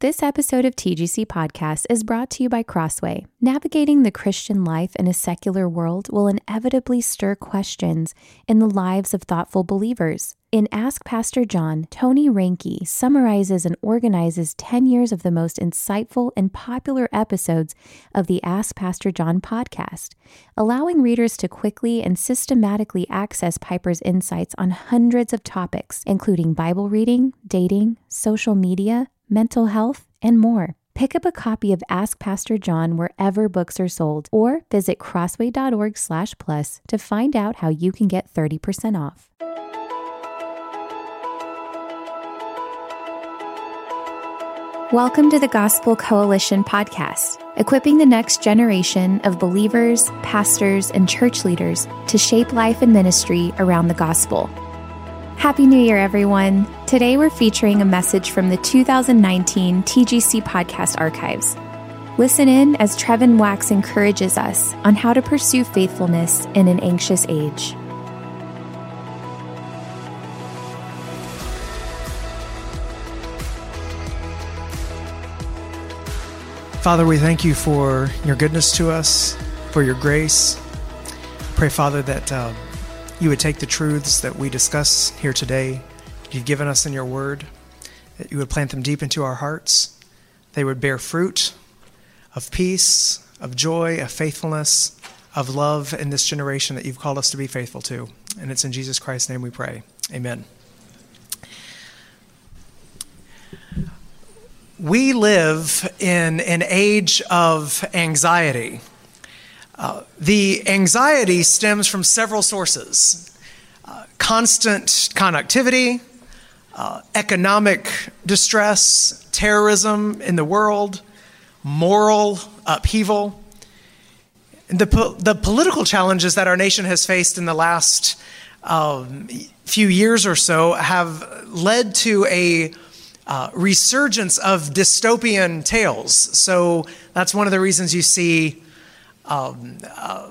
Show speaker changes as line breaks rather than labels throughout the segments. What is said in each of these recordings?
This episode of TGC Podcast is brought to you by Crossway. Navigating the Christian life in a secular world will inevitably stir questions in the lives of thoughtful believers. In Ask Pastor John, Tony Reinke summarizes and organizes 10 years of the most insightful and popular episodes of the Ask Pastor John podcast, allowing readers to quickly and systematically access Piper's insights on hundreds of topics, including Bible reading, dating, social media, mental health, and more. Pick up a copy of Ask Pastor John wherever books are sold or visit crossway.org slash plus to find out how you can get 30% off. Welcome to the Gospel Coalition podcast, equipping the next generation of believers, pastors, and church leaders to shape life and ministry around the gospel. Happy New Year, everyone. Today we're featuring a message from the 2019 TGC Podcast Archives. Listen in as Trevin Wax encourages us on how to pursue faithfulness in an anxious age.
Father, we thank you for your goodness to us, for your grace. Pray, Father, that. Uh, you would take the truths that we discuss here today, you've given us in your word, that you would plant them deep into our hearts. They would bear fruit of peace, of joy, of faithfulness, of love in this generation that you've called us to be faithful to. And it's in Jesus Christ's name we pray. Amen. We live in an age of anxiety. Uh, the anxiety stems from several sources uh, constant connectivity, uh, economic distress, terrorism in the world, moral upheaval. The, po- the political challenges that our nation has faced in the last um, few years or so have led to a uh, resurgence of dystopian tales. So that's one of the reasons you see um, uh,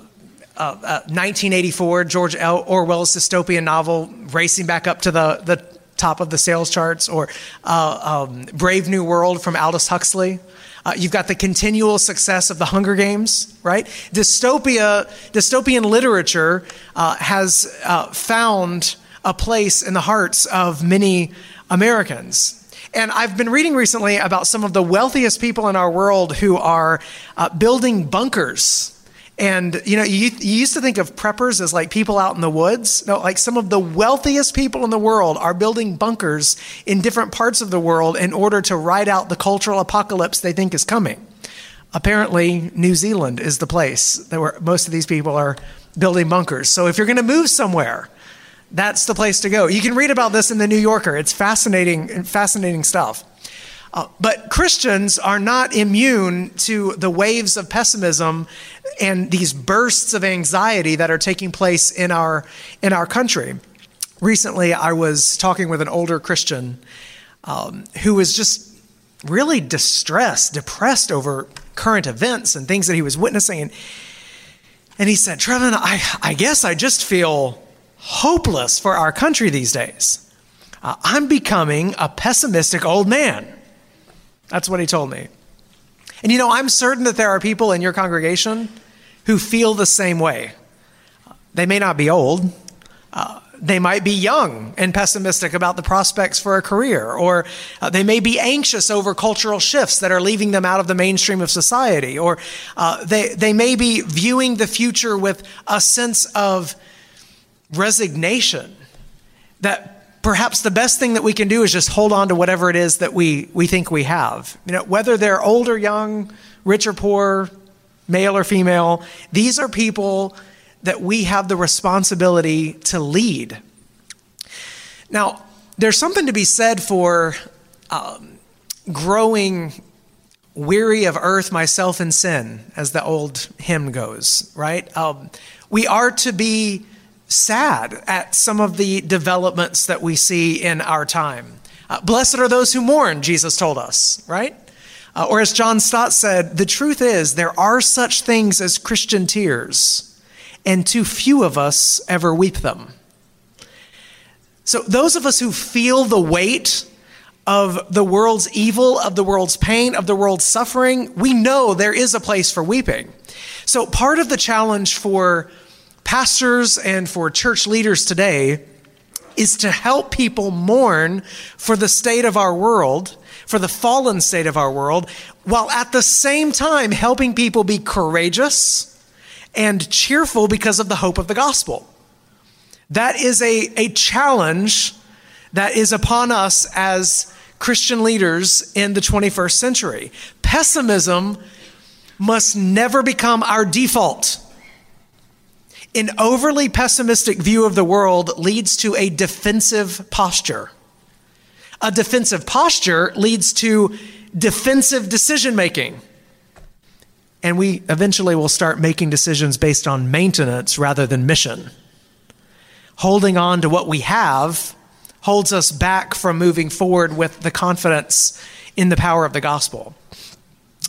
uh, 1984, uh, George L. Orwell's dystopian novel, racing back up to the, the top of the sales charts, or uh, um, Brave New World from Aldous Huxley. Uh, you've got the continual success of the Hunger Games, right? Dystopia, dystopian literature uh, has found a place in the hearts of many Americans. And I've been reading recently about some of the wealthiest people in our world who are uh, building bunkers. And you know, you, you, used to think of preppers as like people out in the woods. No, like some of the wealthiest people in the world are building bunkers in different parts of the world in order to ride out the cultural apocalypse they think is coming. Apparently, New Zealand is the place that where most of these people are building bunkers. So if you're going to move somewhere, that's the place to go. You can read about this in the New Yorker. It's fascinating, fascinating stuff. Uh, but Christians are not immune to the waves of pessimism and these bursts of anxiety that are taking place in our in our country. Recently, I was talking with an older Christian um, who was just really distressed, depressed over current events and things that he was witnessing. And, and he said, Trevin, I, I guess I just feel hopeless for our country these days. Uh, I'm becoming a pessimistic old man. That's what he told me. And you know, I'm certain that there are people in your congregation who feel the same way. They may not be old, uh, they might be young and pessimistic about the prospects for a career, or uh, they may be anxious over cultural shifts that are leaving them out of the mainstream of society, or uh, they, they may be viewing the future with a sense of resignation that perhaps the best thing that we can do is just hold on to whatever it is that we, we think we have. You know, whether they're old or young, rich or poor, male or female, these are people that we have the responsibility to lead. Now, there's something to be said for um, growing weary of earth, myself and sin, as the old hymn goes, right? Um, we are to be sad at some of the developments that we see in our time. Uh, Blessed are those who mourn, Jesus told us, right? Uh, or as John Stott said, the truth is there are such things as Christian tears, and too few of us ever weep them. So, those of us who feel the weight of the world's evil, of the world's pain, of the world's suffering, we know there is a place for weeping. So, part of the challenge for pastors and for church leaders today is to help people mourn for the state of our world, for the fallen state of our world, while at the same time helping people be courageous and cheerful because of the hope of the gospel. That is a, a challenge that is upon us as Christian leaders in the 21st century. Pessimism must never become our default. An overly pessimistic view of the world leads to a defensive posture. A defensive posture leads to defensive decision making. And we eventually will start making decisions based on maintenance rather than mission. Holding on to what we have holds us back from moving forward with the confidence in the power of the gospel.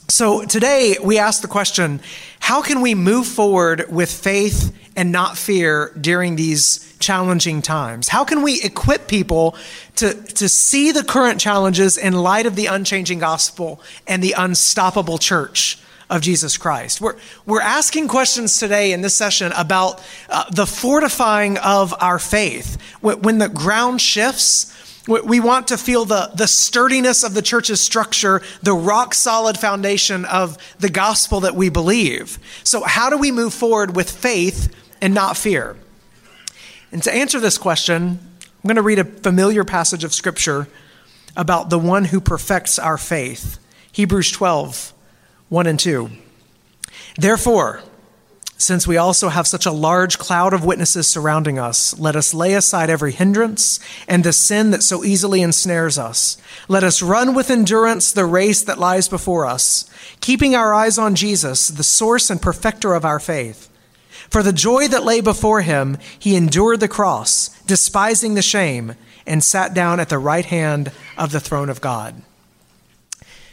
So today we ask the question how can we move forward with faith and not fear during these challenging times? How can we equip people to, to see the current challenges in light of the unchanging gospel and the unstoppable church? Of Jesus Christ. We're, we're asking questions today in this session about uh, the fortifying of our faith. When, when the ground shifts, we want to feel the, the sturdiness of the church's structure, the rock solid foundation of the gospel that we believe. So, how do we move forward with faith and not fear? And to answer this question, I'm going to read a familiar passage of scripture about the one who perfects our faith Hebrews 12, 1 and 2. Therefore, since we also have such a large cloud of witnesses surrounding us, let us lay aside every hindrance and the sin that so easily ensnares us. Let us run with endurance the race that lies before us, keeping our eyes on Jesus, the source and perfecter of our faith. For the joy that lay before him, he endured the cross, despising the shame, and sat down at the right hand of the throne of God.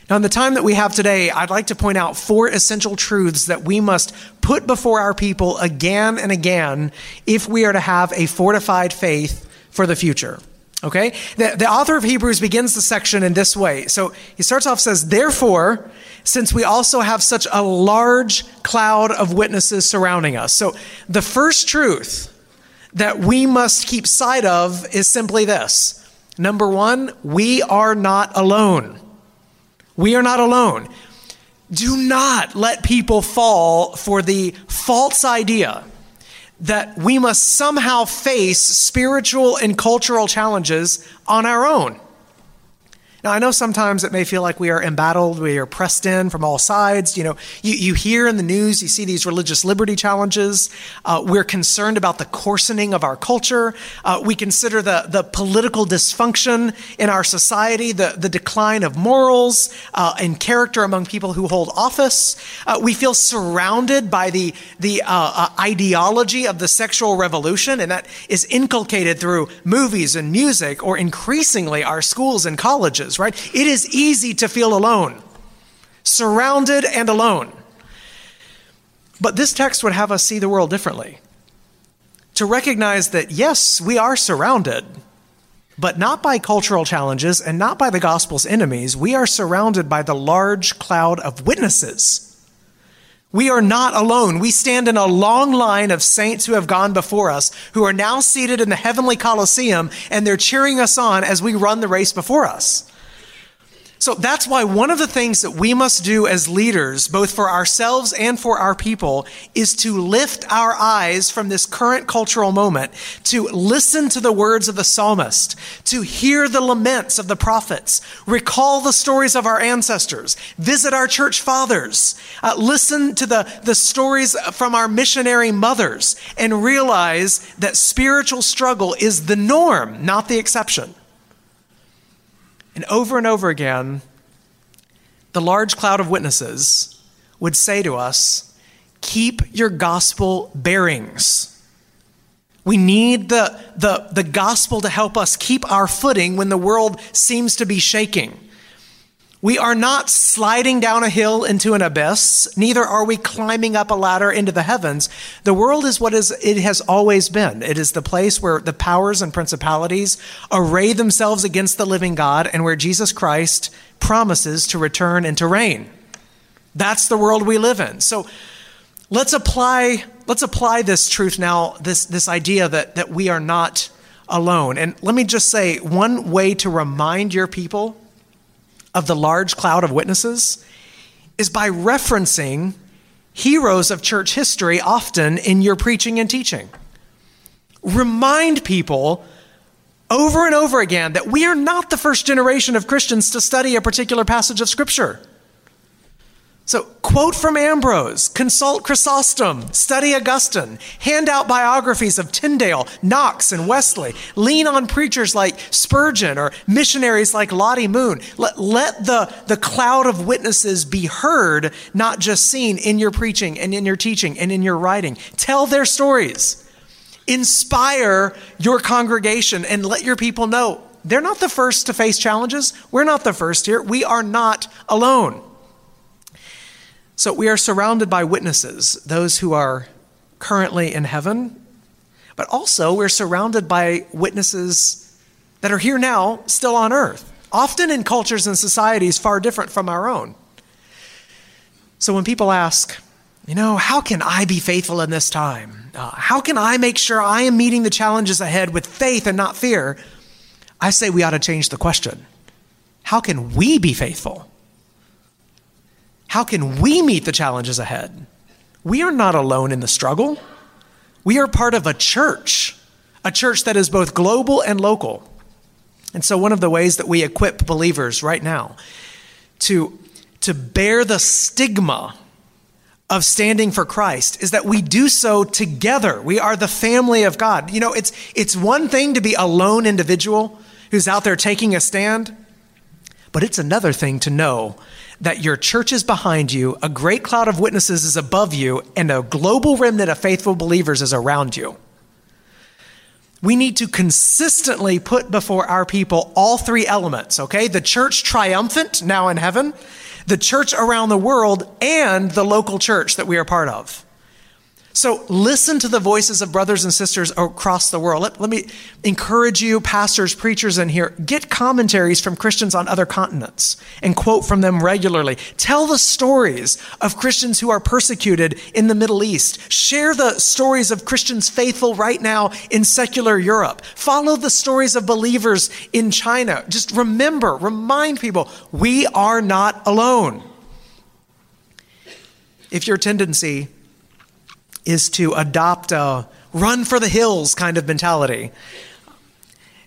Now, in the time that we have today, I'd like to point out four essential truths that we must put before our people again and again if we are to have a fortified faith for the future. Okay? The, the author of Hebrews begins the section in this way. So he starts off says, Therefore, since we also have such a large cloud of witnesses surrounding us. So the first truth that we must keep sight of is simply this. Number one, we are not alone. We are not alone. Do not let people fall for the false idea that we must somehow face spiritual and cultural challenges on our own. Now, I know sometimes it may feel like we are embattled, we are pressed in from all sides. You know, you, you hear in the news, you see these religious liberty challenges. Uh, we're concerned about the coarsening of our culture. Uh, we consider the, the political dysfunction in our society, the, the decline of morals uh, and character among people who hold office. Uh, we feel surrounded by the, the uh, uh, ideology of the sexual revolution, and that is inculcated through movies and music, or increasingly our schools and colleges right? It is easy to feel alone, surrounded and alone. But this text would have us see the world differently. To recognize that, yes, we are surrounded, but not by cultural challenges and not by the gospel's enemies. We are surrounded by the large cloud of witnesses. We are not alone. We stand in a long line of saints who have gone before us, who are now seated in the heavenly Colosseum, and they're cheering us on as we run the race before us. So that's why one of the things that we must do as leaders, both for ourselves and for our people, is to lift our eyes from this current cultural moment, to listen to the words of the psalmist, to hear the laments of the prophets, recall the stories of our ancestors, visit our church fathers, uh, listen to the, the stories from our missionary mothers, and realize that spiritual struggle is the norm, not the exception. And over and over again, the large cloud of witnesses would say to us, Keep your gospel bearings. We need the, the, the gospel to help us keep our footing when the world seems to be shaking. We are not sliding down a hill into an abyss, neither are we climbing up a ladder into the heavens. The world is what is, it has always been. It is the place where the powers and principalities array themselves against the living God and where Jesus Christ promises to return and to reign. That's the world we live in. So let's apply, let's apply this truth now, this, this idea that, that we are not alone. And let me just say one way to remind your people of the large cloud of witnesses is by referencing heroes of church history often in your preaching and teaching. Remind people over and over again that we are not the first generation of Christians to study a particular passage of Scripture. So, quote from Ambrose, consult Chrysostom, study Augustine, hand out biographies of Tyndale, Knox, and Wesley, lean on preachers like Spurgeon or missionaries like Lottie Moon. Let, let the, the cloud of witnesses be heard, not just seen in your preaching and in your teaching and in your writing. Tell their stories. Inspire your congregation and let your people know they're not the first to face challenges. We're not the first here. We are not alone. So we are surrounded by witnesses, those who are currently in heaven, but also we're surrounded by witnesses that are here now, still on earth, often in cultures and societies far different from our own. So when people ask, you know, how can I be faithful in this time? Uh, how can I make sure I am meeting the challenges ahead with faith and not fear? I say we ought to change the question. How can we be faithful? How can we meet the challenges ahead? We are not alone in the struggle. We are part of a church, a church that is both global and local. And so, one of the ways that we equip believers right now to, to bear the stigma of standing for Christ is that we do so together. We are the family of God. You know, it's, it's one thing to be a lone individual who's out there taking a stand, but it's another thing to know that your church is behind you, a great cloud of witnesses is above you, and a global remnant of faithful believers is around you. We need to consistently put before our people all three elements, okay? The church triumphant now in heaven, the church around the world, and the local church that we are part of. So listen to the voices of brothers and sisters across the world. Let, let, me encourage you, pastors, preachers in here, get commentaries from Christians on other continents and quote from them regularly. Tell the stories of Christians who are persecuted in the Middle East. Share the stories of Christians faithful right now in secular Europe. Follow the stories of believers in China. Just remember, remind people, we are not alone. If your tendency is to adopt a run for the hills kind of mentality,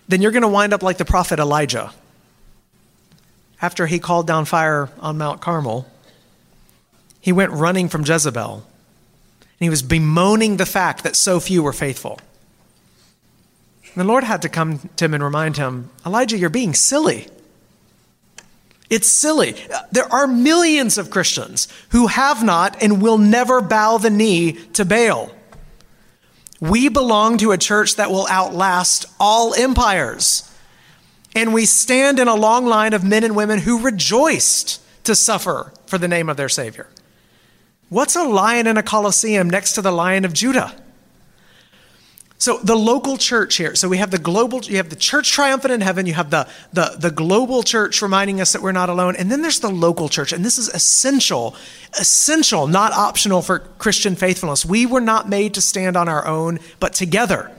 then you're going to wind up like the prophet Elijah. After he called down fire on Mount Carmel, he went running from Jezebel. And he was bemoaning the fact that so few were faithful. And the Lord had to come to him and remind him Elijah, you're being silly. It's silly. There are millions of Christians who have not and will never bow the knee to Baal. We belong to a church that will outlast all empires. And we stand in a long line of men and women who rejoiced to suffer for the name of their Savior. What's a lion in a Colosseum next to the lion of Judah? So the local church here. So we have the global, you have the church triumphant in heaven, you have the, the, the global church reminding us that we're not alone, and then there's the local church. And this is essential, essential, not optional for Christian faithfulness. We were not made to stand on our own, but together.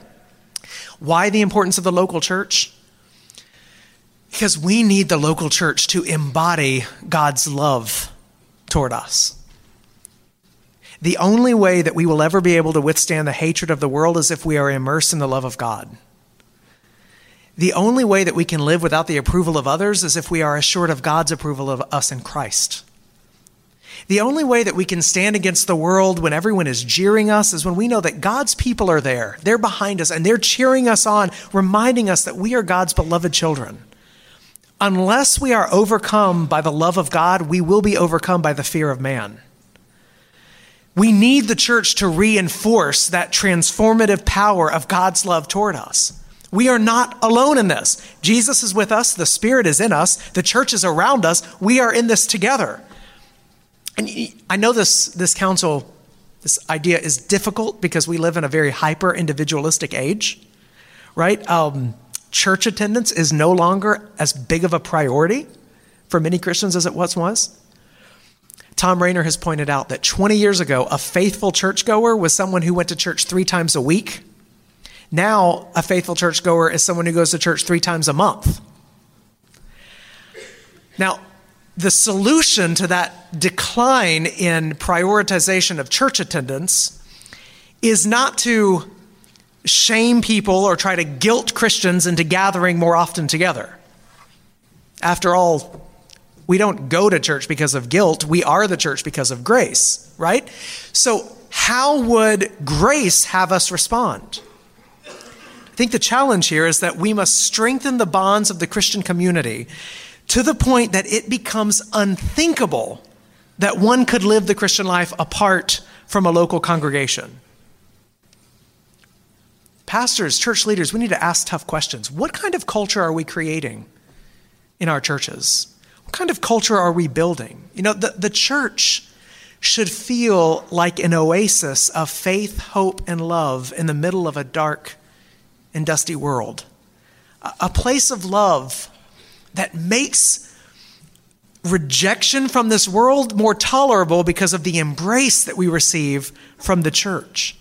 Why the importance of the local church? Because we need the local church to embody God's love toward us. The only way that we will ever be able to withstand the hatred of the world is if we are immersed in the love of God. The only way that we can live without the approval of others is if we are assured of God's approval of us in Christ. The only way that we can stand against the world when everyone is jeering us is when we know that God's people are there. They're behind us and they're cheering us on, reminding us that we are God's beloved children. Unless we are overcome by the love of God, we will be overcome by the fear of man. We need the church to reinforce that transformative power of God's love toward us. We are not alone in this. Jesus is with us, the Spirit is in us, the church is around us. We are in this together. And I know this, this counsel, this idea is difficult because we live in a very hyper individualistic age, right? Um, church attendance is no longer as big of a priority for many Christians as it once was. Thom Rainer has pointed out that 20 years ago, a faithful churchgoer was someone who went to church three times a week. Now, a faithful churchgoer is someone who goes to church three times a month. Now, the solution to that decline in prioritization of church attendance is not to shame people or try to guilt Christians into gathering more often together. After all, we don't go to church because of guilt. We are the church because of grace, right? So, how would grace have us respond? I think the challenge here is that we must strengthen the bonds of the Christian community to the point that it becomes unthinkable that one could live the Christian life apart from a local congregation. Pastors, church leaders, we need to ask tough questions. What kind of culture are we creating in our churches? What kind of culture are we building? You know, the, the church should feel like an oasis of faith, hope, and love in the middle of a dark and dusty world. A, a place of love that makes rejection from this world more tolerable because of the embrace that we receive from the church.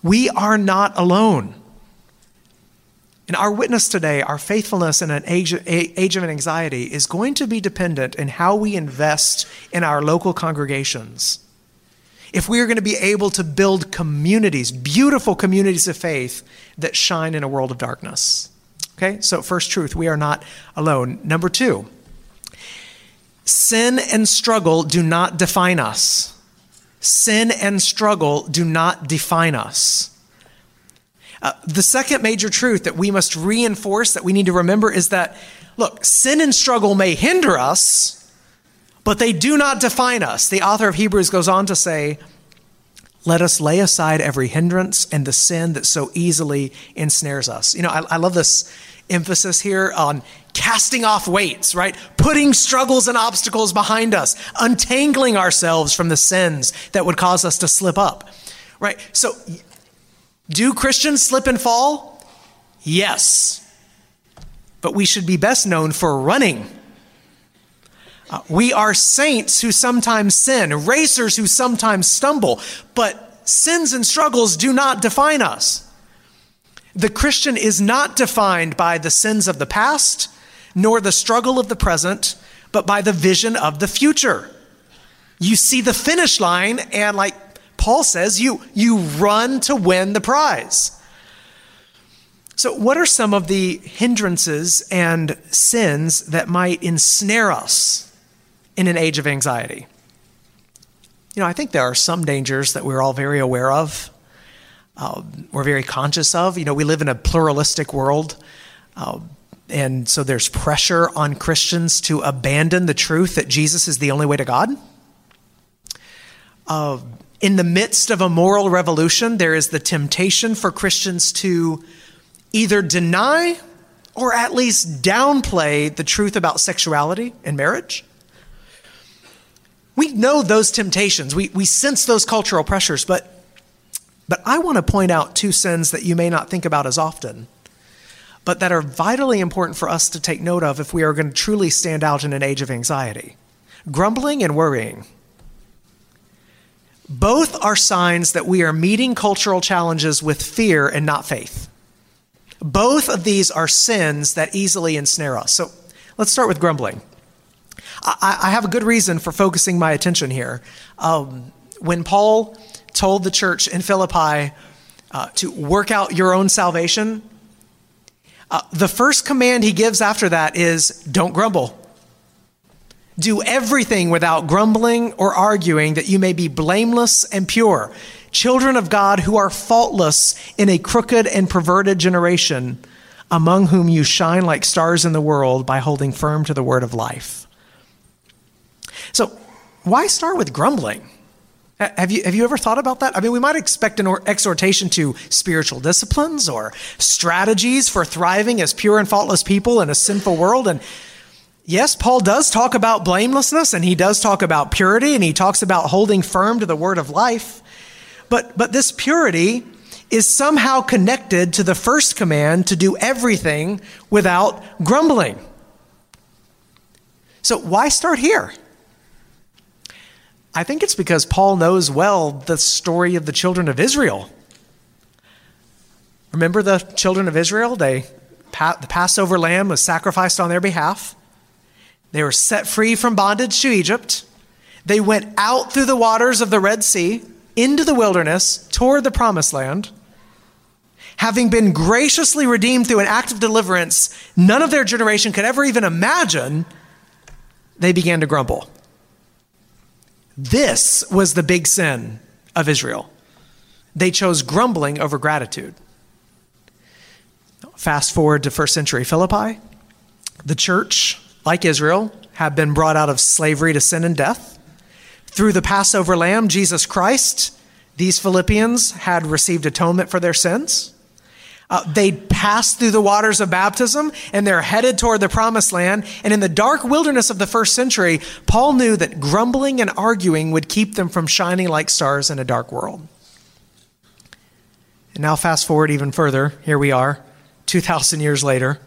We are not alone. And our witness today, our faithfulness in an age, age of anxiety, is going to be dependent in how we invest in our local congregations. If we are going to be able to build communities, beautiful communities of faith that shine in a world of darkness. Okay, so first truth, we are not alone. Number two, sin and struggle do not define us. Sin and struggle do not define us. Uh, the second major truth that we must reinforce, that we need to remember, is that look, sin and struggle may hinder us, but they do not define us. The author of Hebrews goes on to say, let us lay aside every hindrance and the sin that so easily ensnares us. You know, I, I love this emphasis here on casting off weights, right? Putting struggles and obstacles behind us, untangling ourselves from the sins that would cause us to slip up, right? So do Christians slip and fall? Yes. But we should be best known for running. Uh, we are saints who sometimes sin, racers who sometimes stumble, but sins and struggles do not define us. The Christian is not defined by the sins of the past, nor the struggle of the present, but by the vision of the future. You see the finish line, and like Paul says you, you run to win the prize. So, what are some of the hindrances and sins that might ensnare us in an age of anxiety? You know, I think there are some dangers that we're all very aware of. Uh, we're very conscious of. You know, we live in a pluralistic world. Uh, and so there's pressure on Christians to abandon the truth that Jesus is the only way to God. Uh, in the midst of a moral revolution, there is the temptation for Christians to either deny or at least downplay the truth about sexuality and marriage. We know those temptations, we, we sense those cultural pressures, but, but I want to point out two sins that you may not think about as often, but that are vitally important for us to take note of if we are going to truly stand out in an age of anxiety grumbling and worrying. Both are signs that we are meeting cultural challenges with fear and not faith. Both of these are sins that easily ensnare us. So Let's start with grumbling. I, I have a good reason for focusing my attention here. Um, when Paul told the church in Philippi uh, to work out your own salvation, uh, the first command he gives after that is don't grumble. Do everything without grumbling or arguing, that you may be blameless and pure, children of God who are faultless in a crooked and perverted generation, among whom you shine like stars in the world by holding firm to the word of life. So, why start with grumbling? Have you, have you ever thought about that? I mean, we might expect an exhortation to spiritual disciplines or strategies for thriving as pure and faultless people in a sinful world. And yes, Paul does talk about blamelessness and he does talk about purity and he talks about holding firm to the word of life. But, but this purity is somehow connected to the first command to do everything without grumbling. So why start here? I think it's because Paul knows well the story of the children of Israel. Remember the children of Israel? They, the Passover lamb was sacrificed on their behalf. They were set free from bondage to Egypt. They went out through the waters of the Red Sea into the wilderness toward the promised land. Having been graciously redeemed through an act of deliverance none of their generation could ever even imagine, they began to grumble. This was the big sin of Israel. They chose grumbling over gratitude. Fast forward to first century Philippi. The church, like Israel, have been brought out of slavery to sin and death. Through the Passover lamb, Jesus Christ, these Philippians had received atonement for their sins. Uh, they passed through the waters of baptism and they're headed toward the promised land. And in the dark wilderness of the first century, Paul knew that grumbling and arguing would keep them from shining like stars in a dark world. And now, fast forward even further, here we are, 2,000 years later,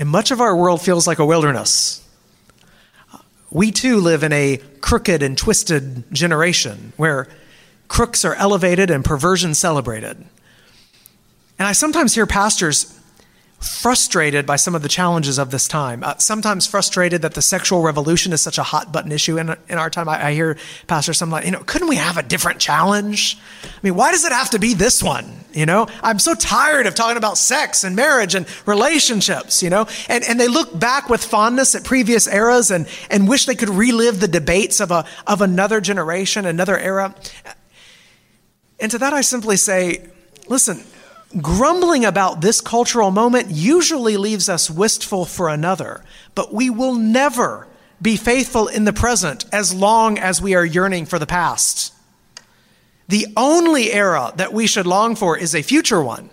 and much of our world feels like a wilderness. We too live in a crooked and twisted generation where crooks are elevated and perversion celebrated. And I sometimes hear pastors frustrated by some of the challenges of this time. Uh, sometimes frustrated that the sexual revolution is such a hot button issue in, in our time. I, I hear pastors some like, you know, couldn't we have a different challenge? I mean, why does it have to be this one? You know, I'm so tired of talking about sex and marriage and relationships, you know, and, and they look back with fondness at previous eras and, and wish they could relive the debates of a, of another generation, another era. And to that, I simply say, listen, Grumbling about this cultural moment usually leaves us wistful for another, but we will never be faithful in the present as long as we are yearning for the past. The only era that we should long for is a future one,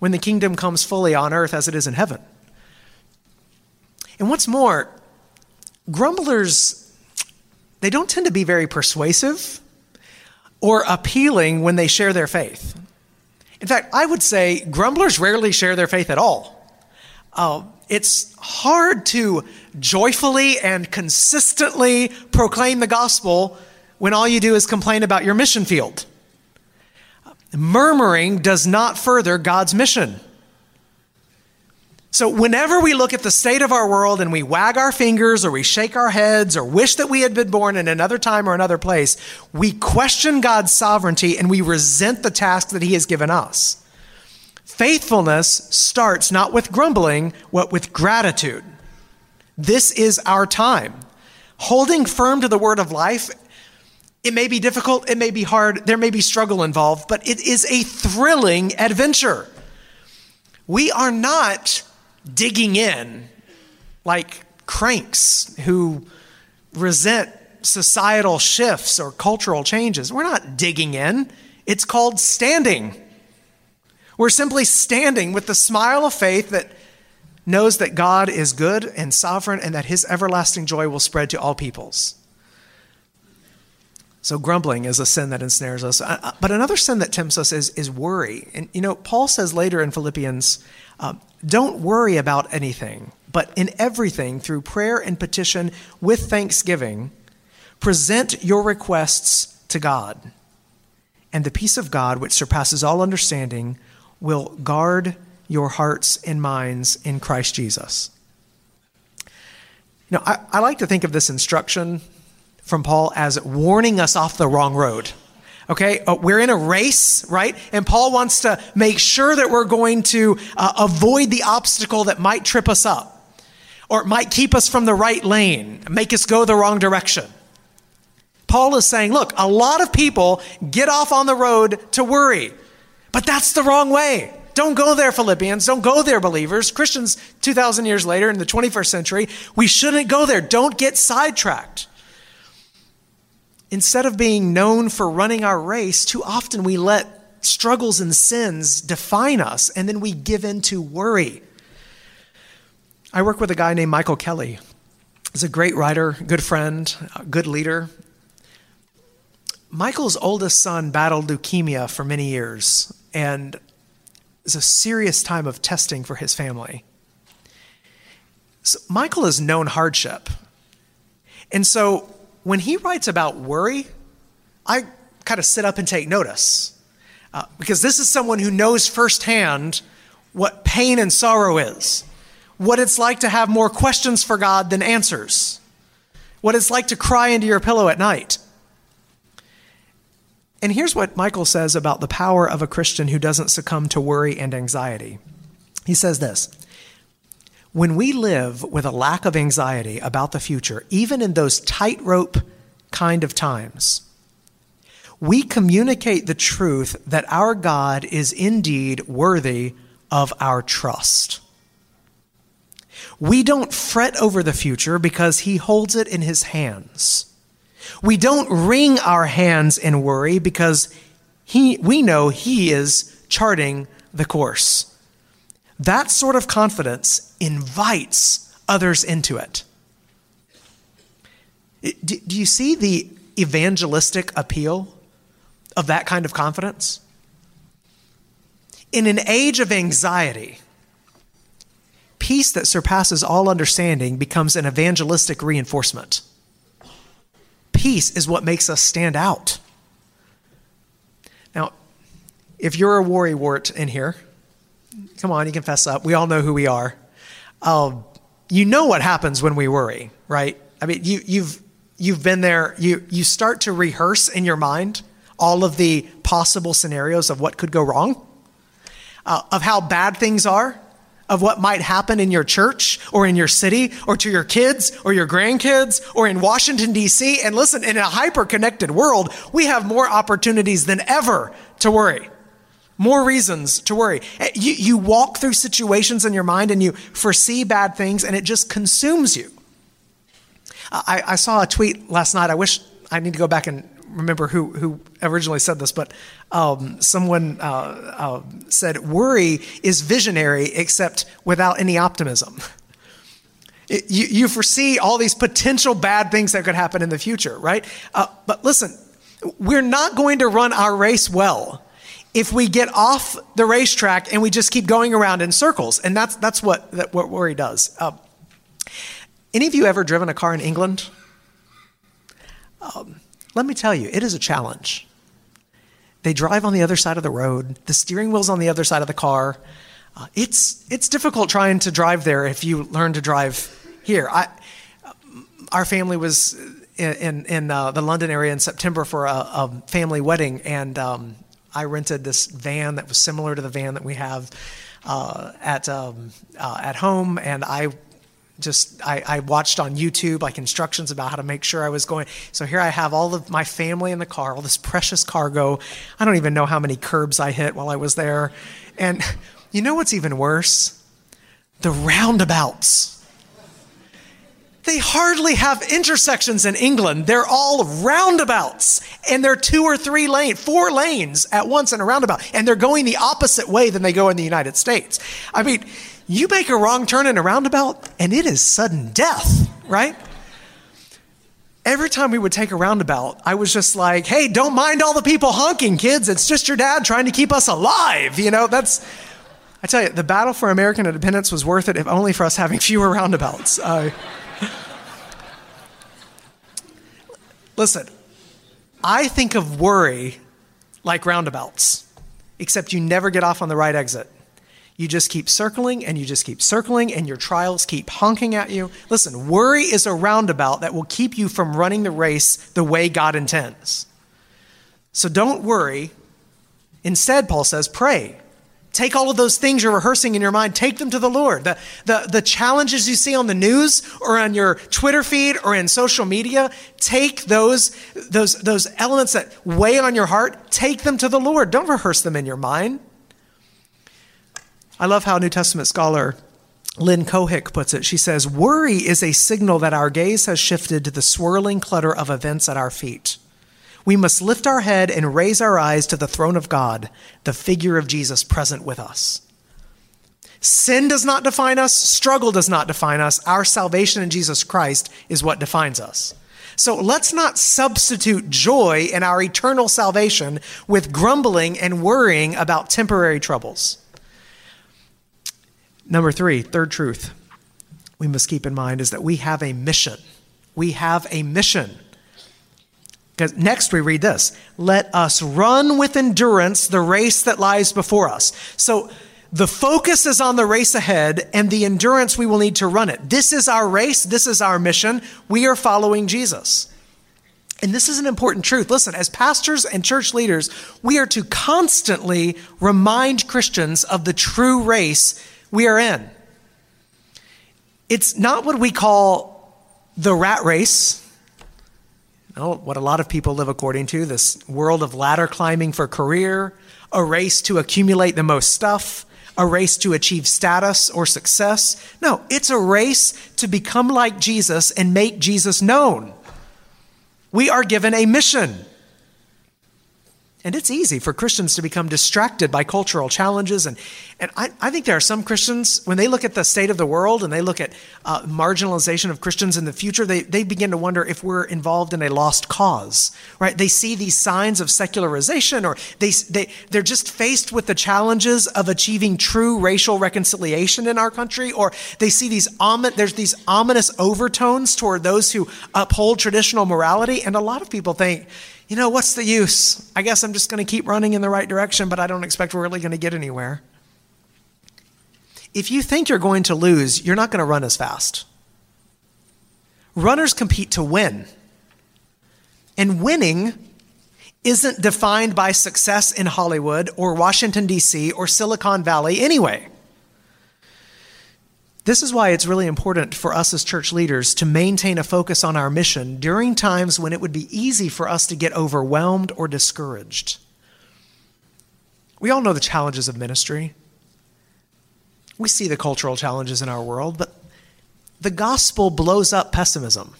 when the kingdom comes fully on earth as it is in heaven. And what's more, grumblers, they don't tend to be very persuasive or appealing when they share their faith. In fact, I would say grumblers rarely share their faith at all. Uh, it's hard to joyfully and consistently proclaim the gospel when all you do is complain about your mission field. Murmuring does not further God's mission. So, whenever we look at the state of our world and we wag our fingers or we shake our heads or wish that we had been born in another time or another place, we question God's sovereignty and we resent the task that He has given us. Faithfulness starts not with grumbling, but with gratitude. This is our time. Holding firm to the word of life, it may be difficult, it may be hard, there may be struggle involved, but it is a thrilling adventure. We are not digging in like cranks who resent societal shifts or cultural changes. We're not digging in, it's called standing. We're simply standing with the smile of faith that knows that God is good and sovereign and that his everlasting joy will spread to all peoples. So, grumbling is a sin that ensnares us. But another sin that tempts us is, is worry. And, you know, Paul says later in Philippians, uh, don't worry about anything, but in everything, through prayer and petition with thanksgiving, present your requests to God. And the peace of God, which surpasses all understanding, will guard your hearts and minds in Christ Jesus. Now, I, I like to think of this instruction from Paul as warning us off the wrong road. Okay, uh, we're in a race, right? And Paul wants to make sure that we're going to uh, avoid the obstacle that might trip us up or might keep us from the right lane, make us go the wrong direction. Paul is saying, look, a lot of people get off on the road to worry, but that's the wrong way. Don't go there, Philippians. Don't go there, believers. Christians, 2,000 years later in the 21st century, we shouldn't go there. Don't get sidetracked. Instead of being known for running our race, too often we let struggles and sins define us, and then we give in to worry. I work with a guy named Michael Kelly. He's a great writer, good friend, good leader. Michael's oldest son battled leukemia for many years, and is a serious time of testing for his family. So Michael has known hardship. And so when he writes about worry, I kind of sit up and take notice. Uh, because this is someone who knows firsthand what pain and sorrow is, what it's like to have more questions for God than answers, what it's like to cry into your pillow at night. And here's what Michael says about the power of a Christian who doesn't succumb to worry and anxiety. He says this When we live with a lack of anxiety about the future, even in those tightrope kind of times, we communicate the truth that our God is indeed worthy of our trust. We don't fret over the future because he holds it in his hands. We don't wring our hands in worry because he, we know He is charting the course. That sort of confidence invites others into it. Do, you see the evangelistic appeal of that kind of confidence? In an age of anxiety, peace that surpasses all understanding becomes an evangelistic reinforcement peace is what makes us stand out. Now, if you're a worry wart in here, come on, you can fess up. We all know who we are. Um, you know what happens when we worry, right? I mean, you, you've you've been there. You you start to rehearse in your mind all of the possible scenarios of what could go wrong, uh, of how bad things are, of what might happen in your church or in your city or to your kids or your grandkids or in Washington, D.C. And listen, in a hyper connected world, we have more opportunities than ever to worry. More reasons to worry. Eh, you, you walk through situations in your mind and you foresee bad things and it just consumes you. I, I saw a tweet last night. I wish I need to go back and remember who, who originally said this, but um, someone uh, uh, said, Worry is visionary except without any optimism. It, you, you, foresee all these potential bad things that could happen in the future, right? Uh, but listen, we're not going to run our race well if we get off the racetrack and we just keep going around in circles. And that's, that's what, that, what worry does. Uh, any of you ever driven a car in England? Um, let me tell you, it is a challenge. They drive on the other side of the road, the steering wheel's on the other side of the car. Uh, it's, it's difficult trying to drive there if you learn to drive here. I, our family was in, in, in uh, the London area in September for a, a family wedding, and um, I rented this van that was similar to the van that we have uh, at, um, uh, at home, and I just I, I, watched on YouTube like instructions about how to make sure I was going. So here I have all of my family in the car, all this precious cargo. I don't even know how many curbs I hit while I was there. And you know what's even worse? The roundabouts. They hardly have intersections in England. They're all roundabouts. And they're two or three lanes, four lanes at once in a roundabout. And they're going the opposite way than they go in the United States. I mean, you make a wrong turn in a roundabout, and it is sudden death, right? Every time we would take a roundabout, I was just like, hey, don't mind all the people honking, kids. It's just your dad trying to keep us alive. You know, that's, I tell you, the battle for American independence was worth it if only for us having fewer roundabouts. Uh, listen, I think of worry like roundabouts, except you never get off on the right exit. you just keep circling and you just keep circling, and your trials keep honking at you. Listen, worry is a roundabout that will keep you from running the race the way God intends. So don't worry. Instead, Paul says, pray. Take all of those things you're rehearsing in your mind, take them to the Lord. The, the, the challenges you see on the news or on your Twitter feed or in social media, take those, those, those elements that weigh on your heart, take them to the Lord. Don't rehearse them in your mind. I love how New Testament scholar Lynn Cohick puts it. She says, Worry is a signal that our gaze has shifted to the swirling clutter of events at our feet. We must lift our head and raise our eyes to the throne of God, the figure of Jesus present with us. Sin does not define us, struggle does not define us. Our salvation in Jesus Christ is what defines us. So let's not substitute joy in our eternal salvation with grumbling and worrying about temporary troubles. Number three, third truth we must keep in mind is that we have a mission. We have a mission. Because next we read this let us run with endurance the race that lies before us. So the focus is on the race ahead and the endurance we will need to run it. This is our race, this is our mission. We are following Jesus. And this is an important truth. Listen, as pastors and church leaders, we are to constantly remind Christians of the true race we are in. It's not what we call the rat race what a lot of people live according to this world of ladder climbing for career, a race to accumulate the most stuff, a race to achieve status or success. No, it's a race to become like Jesus and make Jesus known. We are given a mission. And it's easy for Christians to become distracted by cultural challenges. And, and I, I think there are some Christians, when they look at the state of the world and they look at uh, marginalization of Christians in the future, they, they begin to wonder if we're involved in a lost cause, right? They see these signs of secularization or they, they, they're just faced with the challenges of achieving true racial reconciliation in our country, or they see these, there's these ominous overtones toward those who uphold traditional morality. And a lot of people think, you know, what's the use? I guess I'm just going to keep running in the right direction, but I don't expect we're really going to get anywhere. If you think you're going to lose, you're not going to run as fast. Runners compete to win. And winning isn't defined by success in Hollywood or Washington, D.C. or Silicon Valley anyway. This is why it's really important for us as church leaders to maintain a focus on our mission during times when it would be easy for us to get overwhelmed or discouraged. We all know the challenges of ministry. We see the cultural challenges in our world, but the gospel blows up pessimism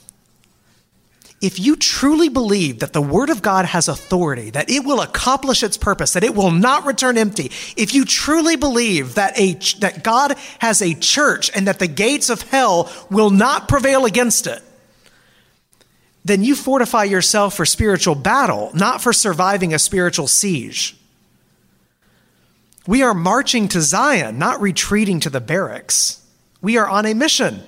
if you truly believe that the Word of God has authority, that it will accomplish its purpose, that it will not return empty, if you truly believe that, a, that God has a church and that the gates of hell will not prevail against it, then you fortify yourself for spiritual battle, not for surviving a spiritual siege. We are marching to Zion, not retreating to the barracks. We are on a mission.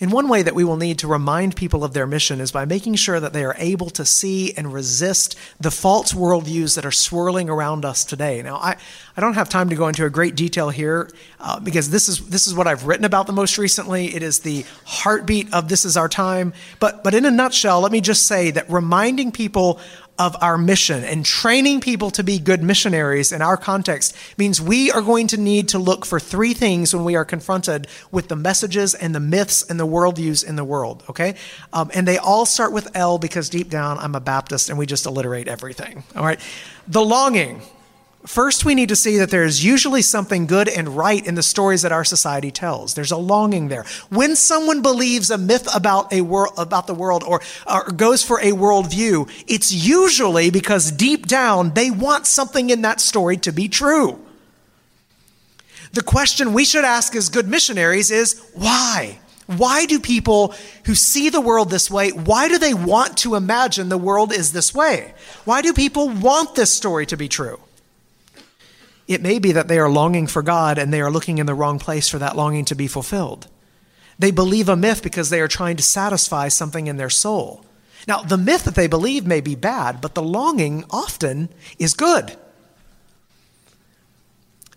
And one way that we will need to remind people of their mission is by making sure that they are able to see and resist the false worldviews that are swirling around us today. Now, I, I don't have time to go into a great detail here uh, because this is, this is what I've written about the most recently. It is the heartbeat of This Is Our Time. But, but in a nutshell, let me just say that reminding people of our mission and training people to be good missionaries in our context means we are going to need to look for three things when we are confronted with the messages and the myths and the worldviews in the world, okay? Um, and they all start with L because deep down I'm a Baptist and we just alliterate everything, all right? The longing. First, we need to see that there is usually something good and right in the stories that our society tells. There's a longing there. When someone believes a myth about a world, about the world, or, or goes for a worldview, it's usually because deep down they want something in that story to be true. The question we should ask as good missionaries is why? Why do people who see the world this way, why do they want to imagine the world is this way? Why do people want this story to be true? It may be that they are longing for God and they are looking in the wrong place for that longing to be fulfilled. They believe a myth because they are trying to satisfy something in their soul. Now, the myth that they believe may be bad, but the longing often is good.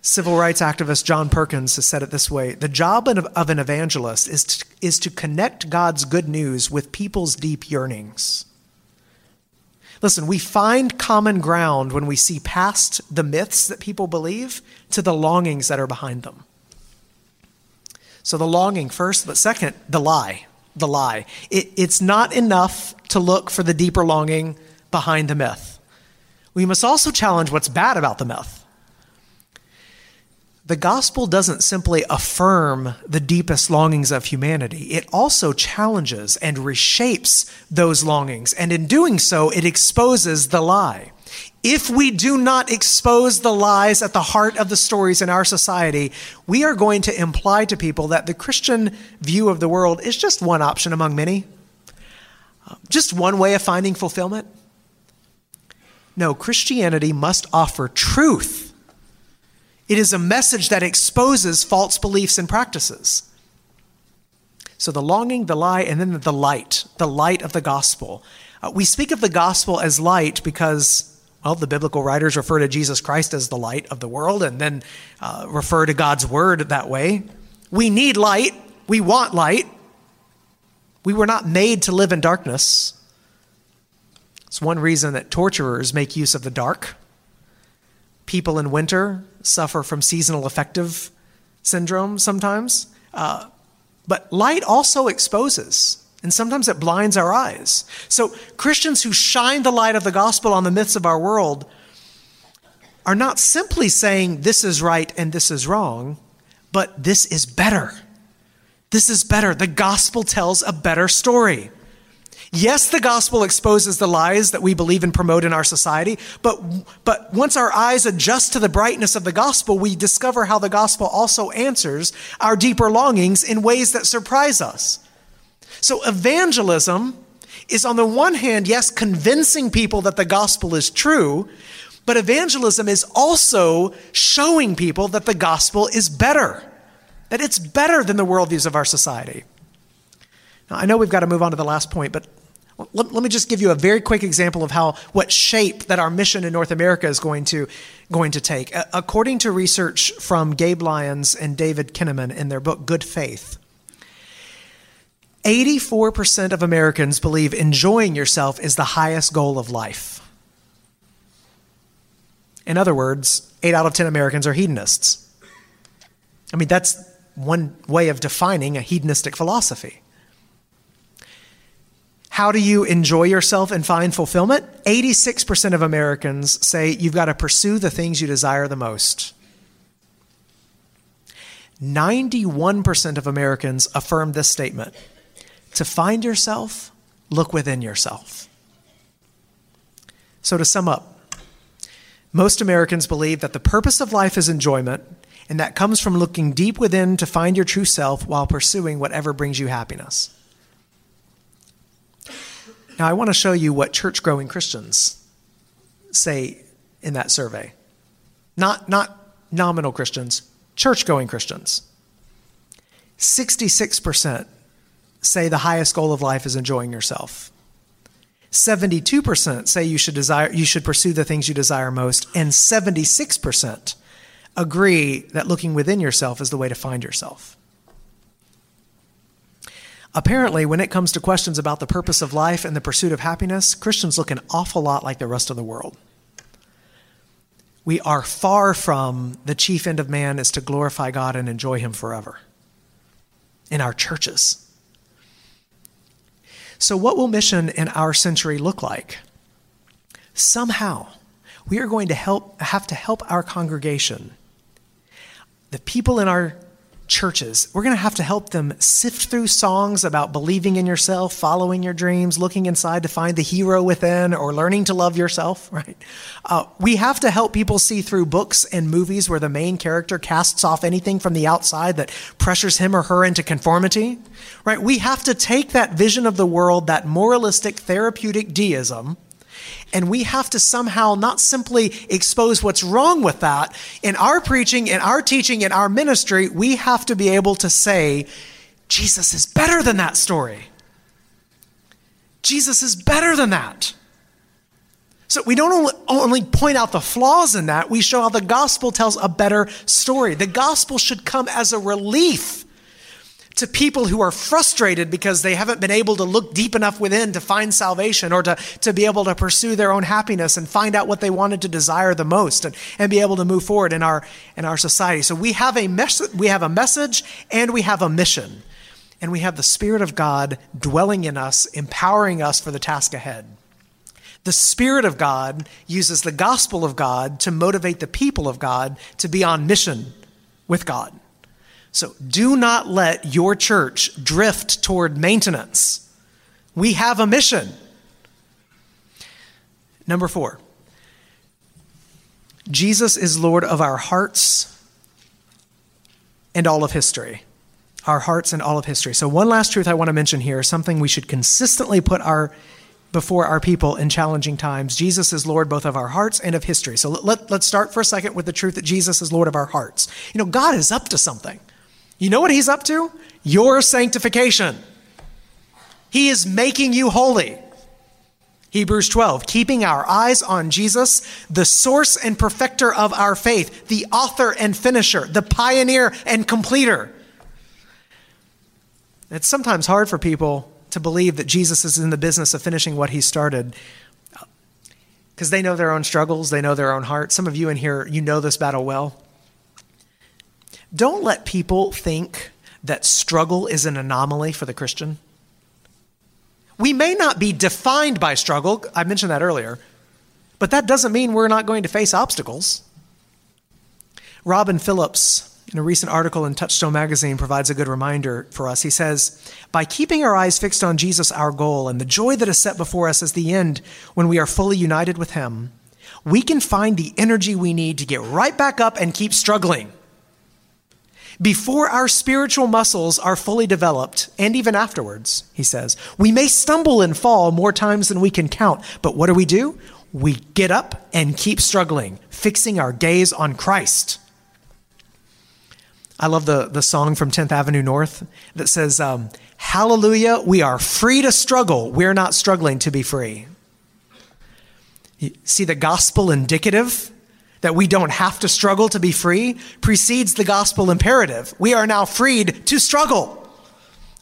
Civil rights activist John Perkins has said it this way The job of an evangelist is to, is to connect God's good news with people's deep yearnings. Listen, we find common ground when we see past the myths that people believe to the longings that are behind them. So, the longing first, but second, the lie. The lie. It, it's not enough to look for the deeper longing behind the myth. We must also challenge what's bad about the myth the gospel doesn't simply affirm the deepest longings of humanity, it also challenges and reshapes those longings. And in doing so, it exposes the lie. If we do not expose the lies at the heart of the stories in our society, we are going to imply to people that the Christian view of the world is just one option among many, just one way of finding fulfillment. No, Christianity must offer truth it is a message that exposes false beliefs and practices. So the longing, the lie, and then the light, the light of the gospel. Uh, we speak of the gospel as light because, well, the biblical writers refer to Jesus Christ as the light of the world and then uh, refer to God's word that way. We need light. We want light. We were not made to live in darkness. It's one reason that torturers make use of the dark. People in winter suffer from seasonal affective syndrome sometimes. Uh, but light also exposes, and sometimes it blinds our eyes. So, Christians who shine the light of the gospel on the myths of our world are not simply saying this is right and this is wrong, but this is better. This is better. The gospel tells a better story. Yes, the gospel exposes the lies that we believe and promote in our society, but, but once our eyes adjust to the brightness of the gospel, we discover how the gospel also answers our deeper longings in ways that surprise us. So, evangelism is, on the one hand, yes, convincing people that the gospel is true, but evangelism is also showing people that the gospel is better, that it's better than the worldviews of our society. Now, I know we've got to move on to the last point, but let, let, me just give you a very quick example of how what shape that our mission in North America is going to going to take. According to research from Gabe Lyons and David Kinnaman in their book Good Faith, 84% of Americans believe enjoying yourself is the highest goal of life. In other words, 8 out of 10 Americans are hedonists. I mean, that's one way of defining a hedonistic philosophy. How do you enjoy yourself and find fulfillment? 86% of Americans say you've got to pursue the things you desire the most. 91% of Americans affirm this statement To find yourself, look within yourself. So, to sum up, most Americans believe that the purpose of life is enjoyment, and that comes from looking deep within to find your true self while pursuing whatever brings you happiness. Now, I want to show you what church growing Christians say in that survey. Not, not nominal Christians, church going Christians. 66% say the highest goal of life is enjoying yourself. 72% say you should desire you should pursue the things you desire most and 76% agree that looking within yourself is the way to find yourself. Apparently, when it comes to questions about the purpose of life and the pursuit of happiness, Christians look an awful lot like the rest of the world. We are far from the chief end of man is to glorify God and enjoy Him forever in our churches. So, what will mission in our century look like? Somehow, we are going to help, have to help our congregation, the people in our churches, we're going to have to help them sift through songs about believing in yourself, following your dreams, looking inside to find the hero within, or learning to love yourself, right? Uh, we have to help people see through books and movies where the main character casts off anything from the outside that pressures him or her into conformity, right? We have to take that vision of the world, that moralistic therapeutic deism, and we have to somehow not simply expose what's wrong with that. In our preaching, in our teaching, in our ministry, we have to be able to say, Jesus is better than that story. Jesus is better than that. So we don't only point out the flaws in that, we show how the gospel tells a better story. The gospel should come as a relief to people who are frustrated because they haven't been able to look deep enough within to find salvation or to, to be able to pursue their own happiness and find out what they wanted to desire the most and, and be able to move forward in our, in our society. So we have, a mes- we have a message and we have a mission. And we have the Spirit of God dwelling in us, empowering us for the task ahead. The Spirit of God uses the gospel of God to motivate the people of God to be on mission with God. So do not let your church drift toward maintenance. We have a mission. Number four, Jesus is Lord of our hearts and all of history. Our hearts and all of history. So, one last truth I want to mention here, something we should consistently put our before our people in challenging times. Jesus is Lord both of our hearts and of history. So let, let, us start for a second with the truth that Jesus is Lord of our hearts. You know, God is up to something. You know what He's up to? Your sanctification. He is making you holy. Hebrews 12, keeping our eyes on Jesus, the source and perfecter of our faith, the author and finisher, the pioneer and completer. It's sometimes hard for people to believe that Jesus is in the business of finishing what he started because they know their own struggles, they know their own heart. Some of you in here, you know this battle well. Don't let people think that struggle is an anomaly for the Christian. We may not be defined by struggle, I mentioned that earlier, but that doesn't mean we're not going to face obstacles. Robin Phillips in a recent article in Touchstone magazine provides a good reminder for us. He says, By keeping our eyes fixed on Jesus, our goal, and the joy that is set before us as the end when we are fully united with Him, we can find the energy we need to get right back up and keep struggling. Before our spiritual muscles are fully developed, and even afterwards, he says, we may stumble and fall more times than we can count, but what do we do? We get up and keep struggling, fixing our gaze on Christ. I love the, the song from 10th Avenue North that says, um, Hallelujah, we are free to struggle. We're not struggling to be free. You see the gospel indicative that we don't have to struggle to be free precedes the gospel imperative. We are now freed to struggle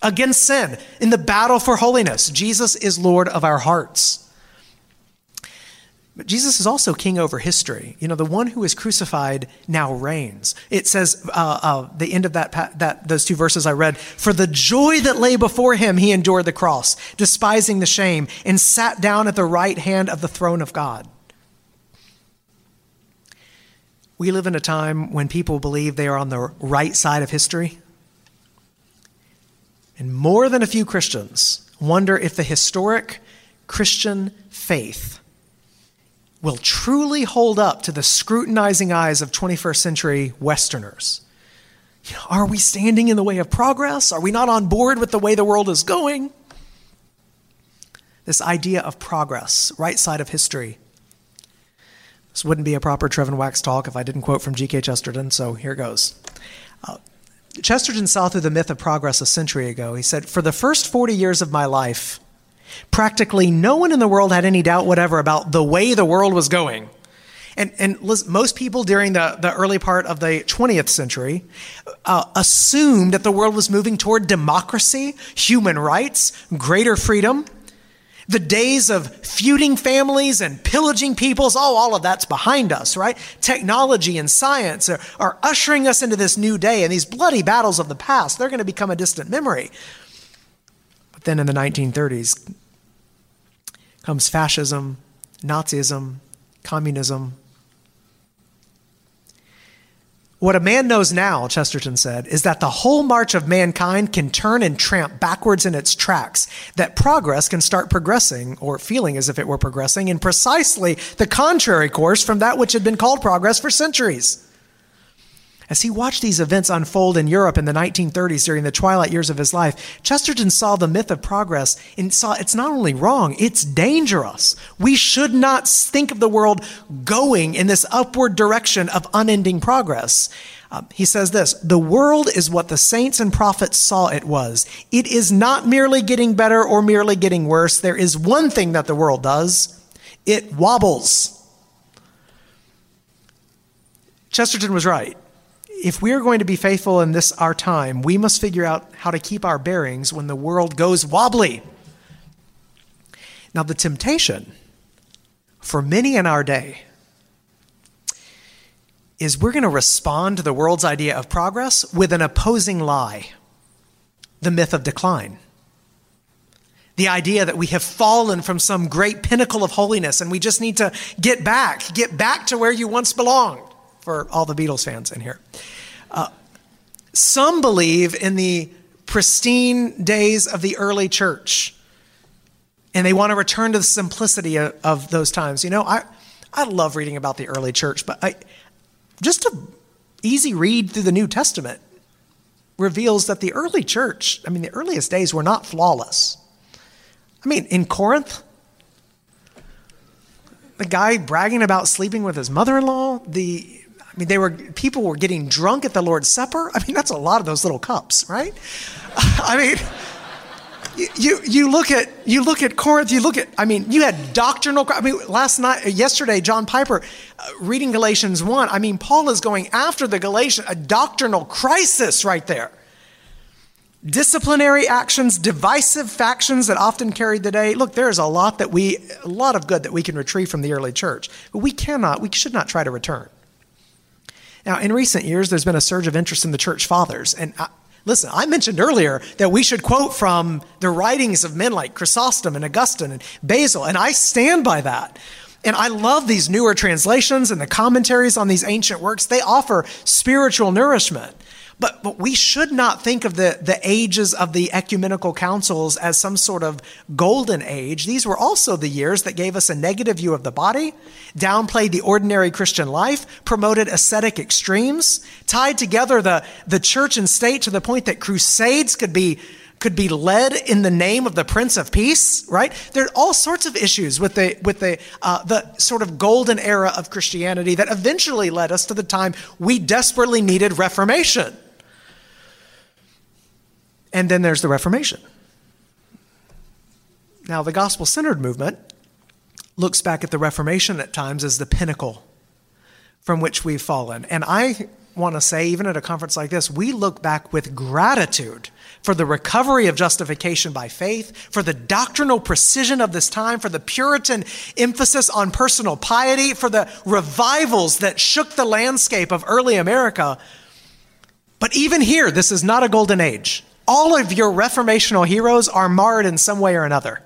against sin in the battle for holiness. Jesus is Lord of our hearts. But Jesus is also king over history. You know, the one who is crucified now reigns. It says, uh, uh, the end of that, that, those two verses I read, for the joy that lay before him, he endured the cross, despising the shame, and sat down at the right hand of the throne of God. We live in a time when people believe they are on the right side of history. And more than a few Christians wonder if the historic Christian faith will truly hold up to the scrutinizing eyes of 21st century Westerners? You know, are we standing in the way of progress? Are we not on board with the way the world is going? This idea of progress, right side of history. This wouldn't be a proper Trevin Wax talk if I didn't quote from G.K. Chesterton, so here goes. Uh, Chesterton saw through the myth of progress a century ago. He said, For the first 40 years of my life, Practically no one in the world had any doubt whatever about the way the world was going. And, and most people during the, the early part of the 20th century uh, assumed that the world was moving toward democracy, human rights, greater freedom. The days of feuding families and pillaging peoples, oh, all of that's behind us, right? Technology and science are, are ushering us into this new day, and these bloody battles of the past, they're going to become a distant memory. But then in the 1930s, comes fascism, Nazism, communism. What a man knows now, Chesterton said, is that the whole march of mankind can turn and tramp backwards in its tracks, that progress can start progressing, or feeling as if it were progressing, in precisely the contrary course from that which had been called progress for centuries. As he watched these events unfold in Europe in the 1930s during the twilight years of his life, Chesterton saw the myth of progress and saw it's not only wrong, it's dangerous. We should not think of the world going in this upward direction of unending progress. Uh, he says this The world is what the saints and prophets saw it was. It is not merely getting better or merely getting worse. There is one thing that the world does it wobbles. Chesterton was right. If we are going to be faithful in this our time, we must figure out how to keep our bearings when the world goes wobbly. Now, the temptation for many in our day is we're going to respond to the world's idea of progress with an opposing lie the myth of decline. The idea that we have fallen from some great pinnacle of holiness and we just need to get back, get back to where you once belonged, for all the Beatles fans in here. Uh, some believe in the pristine days of the early church and they want to return to the simplicity of, of those times. You know, I, I love reading about the early church, but I, just a easy read through the New Testament reveals that the early church, I mean, the earliest days were not flawless. I mean, in Corinth, the guy bragging about sleeping with his mother-in-law, the I mean, they were people were getting drunk at the Lord's Supper. I mean, that's a lot of those little cups, right? I mean, you, you look at you look at Corinth. You look at I mean you had doctrinal. I mean last night yesterday John Piper uh, reading Galatians one. I mean Paul is going after the Galatian a doctrinal crisis right there. Disciplinary actions, divisive factions that often carried the day. Look, there is a lot that we a lot of good that we can retrieve from the early church, but we cannot. We should not try to return. Now, in recent years, there's been a surge of interest in the church fathers, and I, Listen, I mentioned earlier that we should quote from the writings of men like Chrysostom and Augustine and Basil, and I stand by that. And I love these newer translations and the commentaries on these ancient works. They offer spiritual nourishment. But, but we should not think of the, the ages of the ecumenical councils as some sort of golden age. These were also the years that gave us a negative view of the body, downplayed the ordinary Christian life, promoted ascetic extremes, tied together the, the church and state to the point that crusades could be could be led in the name of the Prince of Peace, right? There are all sorts of issues with the with the uh, the sort of golden era of Christianity that eventually led us to the time we desperately needed reformation. And then there's the Reformation. Now, the gospel centered movement looks back at the Reformation at times as the pinnacle from which we've fallen. And I want to say, even at a conference like this, we look back with gratitude for the recovery of justification by faith, for the doctrinal precision of this time, for the Puritan emphasis on personal piety, for the revivals that shook the landscape of early America. But even here, this is not a golden age all of your reformational heroes are marred in some way or another.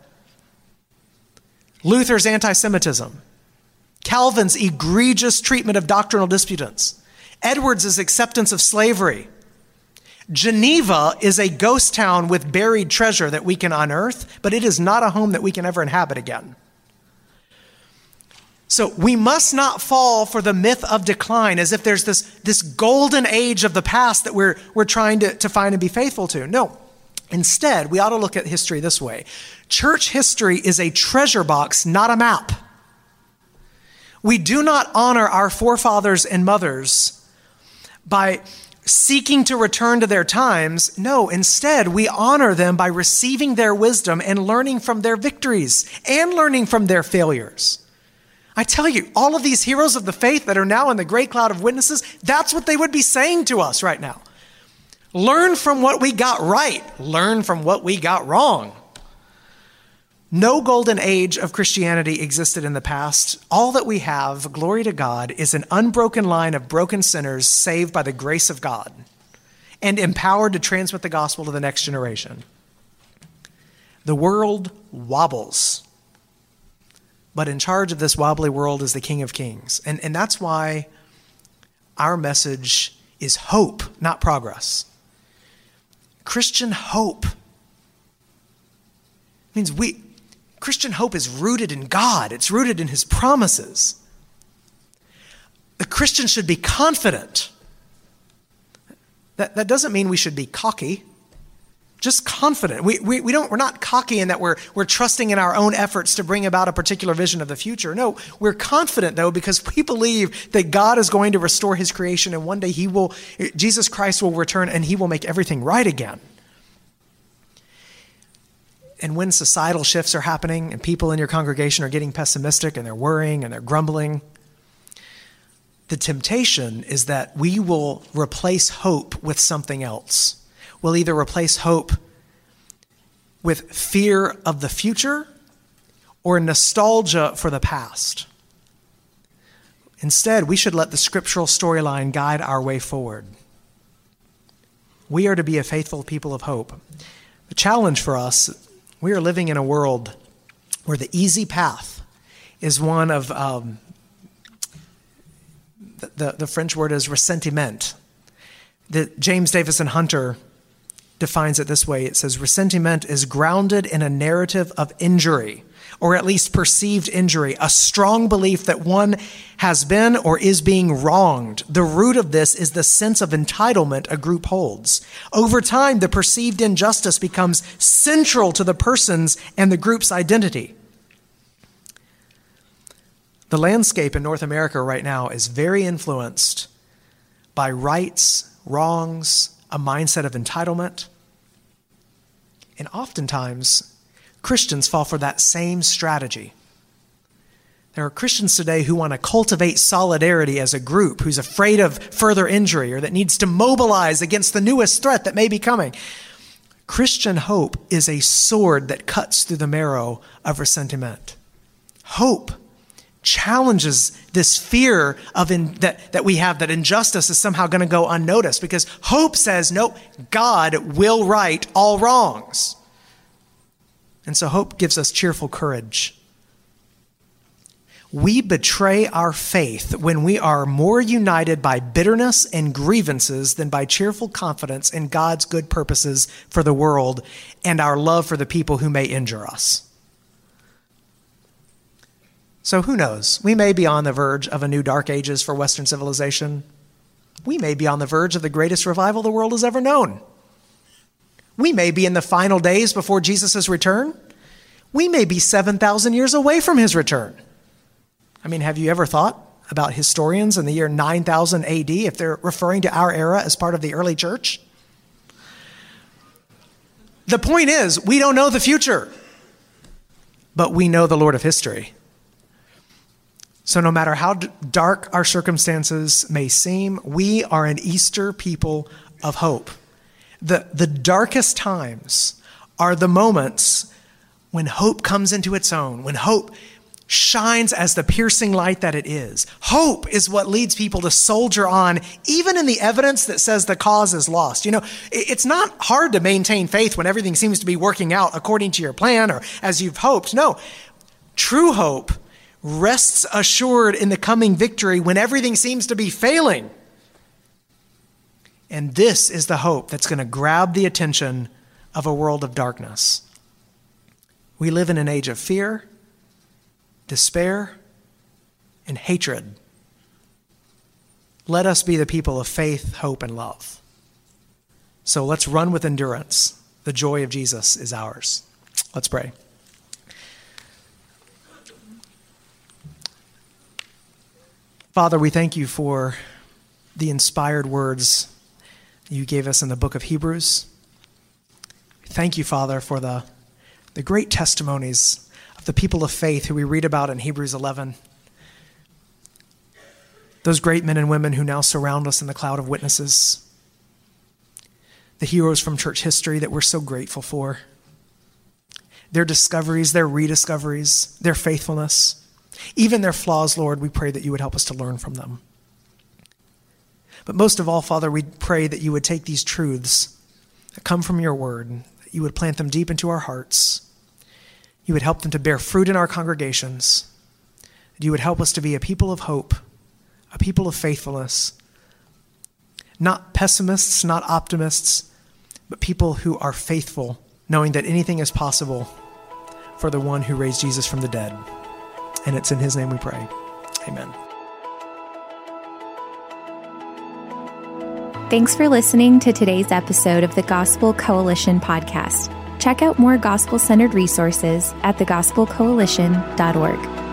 Luther's anti Semitism, Calvin's egregious treatment of doctrinal disputants, Edwards' acceptance of slavery. Geneva is a ghost town with buried treasure that we can unearth, but it is not a home that we can ever inhabit again. So we must not fall for the myth of decline as if there's this, this golden age of the past that we're, we're trying to, to find and be faithful to. No. Instead, we ought to look at history this way church history is a treasure box, not a map. We do not honor our forefathers and mothers by seeking to return to their times. No, instead, we honor them by receiving their wisdom and learning from their victories and learning from their failures. I tell you, all of these heroes of the faith that are now in the great cloud of witnesses, that's what they would be saying to us right now. Learn from what we got right, learn from what we got wrong. No golden age of Christianity existed in the past. All that we have, glory to God, is an unbroken line of broken sinners saved by the grace of God and empowered to transmit the gospel to the next generation. The world wobbles but in charge of this wobbly world is the King of Kings. And, and that's why our message is hope, not progress. Christian hope means we, Christian hope is rooted in God, it's rooted in His promises. The Christian should be confident. That, that doesn't mean we should be cocky just confident. We, we, we don't, we're not cocky in that we're, we're trusting in our own efforts to bring about a particular vision of the future. No, we're confident though because we believe that God is going to restore his creation and one day he will, Jesus Christ will return and he will make everything right again. and when societal shifts are happening and people in your congregation are getting pessimistic and they're worrying and they're grumbling, the temptation is that we will replace hope with something else. We'll either replace hope with fear of the future or nostalgia for the past. Instead, we should let the scriptural storyline guide our way forward. We are to be a faithful people of hope. The challenge for us, we are living in a world where the easy path is one of um, the, the French word is ressentiment. The, James Davison Hunter defines it this way it says, Ressentiment is grounded in a narrative of injury, or at least perceived injury, a strong belief that one has been or is being wronged. The root of this is the sense of entitlement a group holds. Over time, the perceived injustice becomes central to the person's and the group's identity. The landscape in North America right now is very influenced by rights, wrongs, a mindset of entitlement. And oftentimes, Christians fall for that same strategy. There are Christians today who want to cultivate solidarity as a group, who's afraid of further injury or that needs to mobilize against the newest threat that may be coming. Christian hope is a sword that cuts through the marrow of resentment. Hope challenges this fear of in, that, that we have that injustice is somehow going to go unnoticed because hope says, nope, God will right all wrongs. And so hope gives us cheerful courage. We betray our faith when we are more united by bitterness and grievances than by cheerful confidence in God's good purposes for the world and our love for the people who may injure us. So who knows? We may be on the verge of a new dark ages for Western civilization. We may be on the verge of the greatest revival the world has ever known. We may be in the final days before Jesus' return. We may be 7,000 years away from his return. I mean, have you ever thought about historians in the year 9000 AD if they're referring to our era as part of the early church? The point is, we don't know the future, but we know the Lord of history. So, no matter how dark our circumstances may seem, we are an Easter people of hope. The, the darkest times are the moments when hope comes into its own, when hope shines as the piercing light that it is. Hope is what leads people to soldier on, even in the evidence that says the cause is lost. You know, it's not hard to maintain faith when everything seems to be working out according to your plan or as you've hoped. No, true hope rests assured in the coming victory when everything seems to be failing. And this is the hope that's going to grab the attention of a world of darkness. We live in an age of fear, despair, and hatred. Let us be the people of faith, hope, and love. So let's run with endurance. The joy of Jesus is ours. Let's pray. Father, we thank you for the inspired words you gave us in the book of Hebrews. Thank you, Father, for the, the great testimonies of the people of faith who we read about in Hebrews 11. Those great men and women who now surround us in the cloud of witnesses. The heroes from church history that we're so grateful for. Their discoveries, their rediscoveries, their faithfulness. Even their flaws, Lord, we pray that you would help us to learn from them. But most of all, Father, we pray that you would take these truths that come from your word, that you would plant them deep into our hearts. You would help them to bear fruit in our congregations. That you would help us to be a people of hope, a people of faithfulness, not pessimists, not optimists, but people who are faithful, knowing that anything is possible for the one who raised Jesus from the dead. And it's in his name we pray. Amen.
Thanks for listening to today's episode of the Gospel Coalition podcast. Check out more gospel centered resources at thegospelcoalition.org.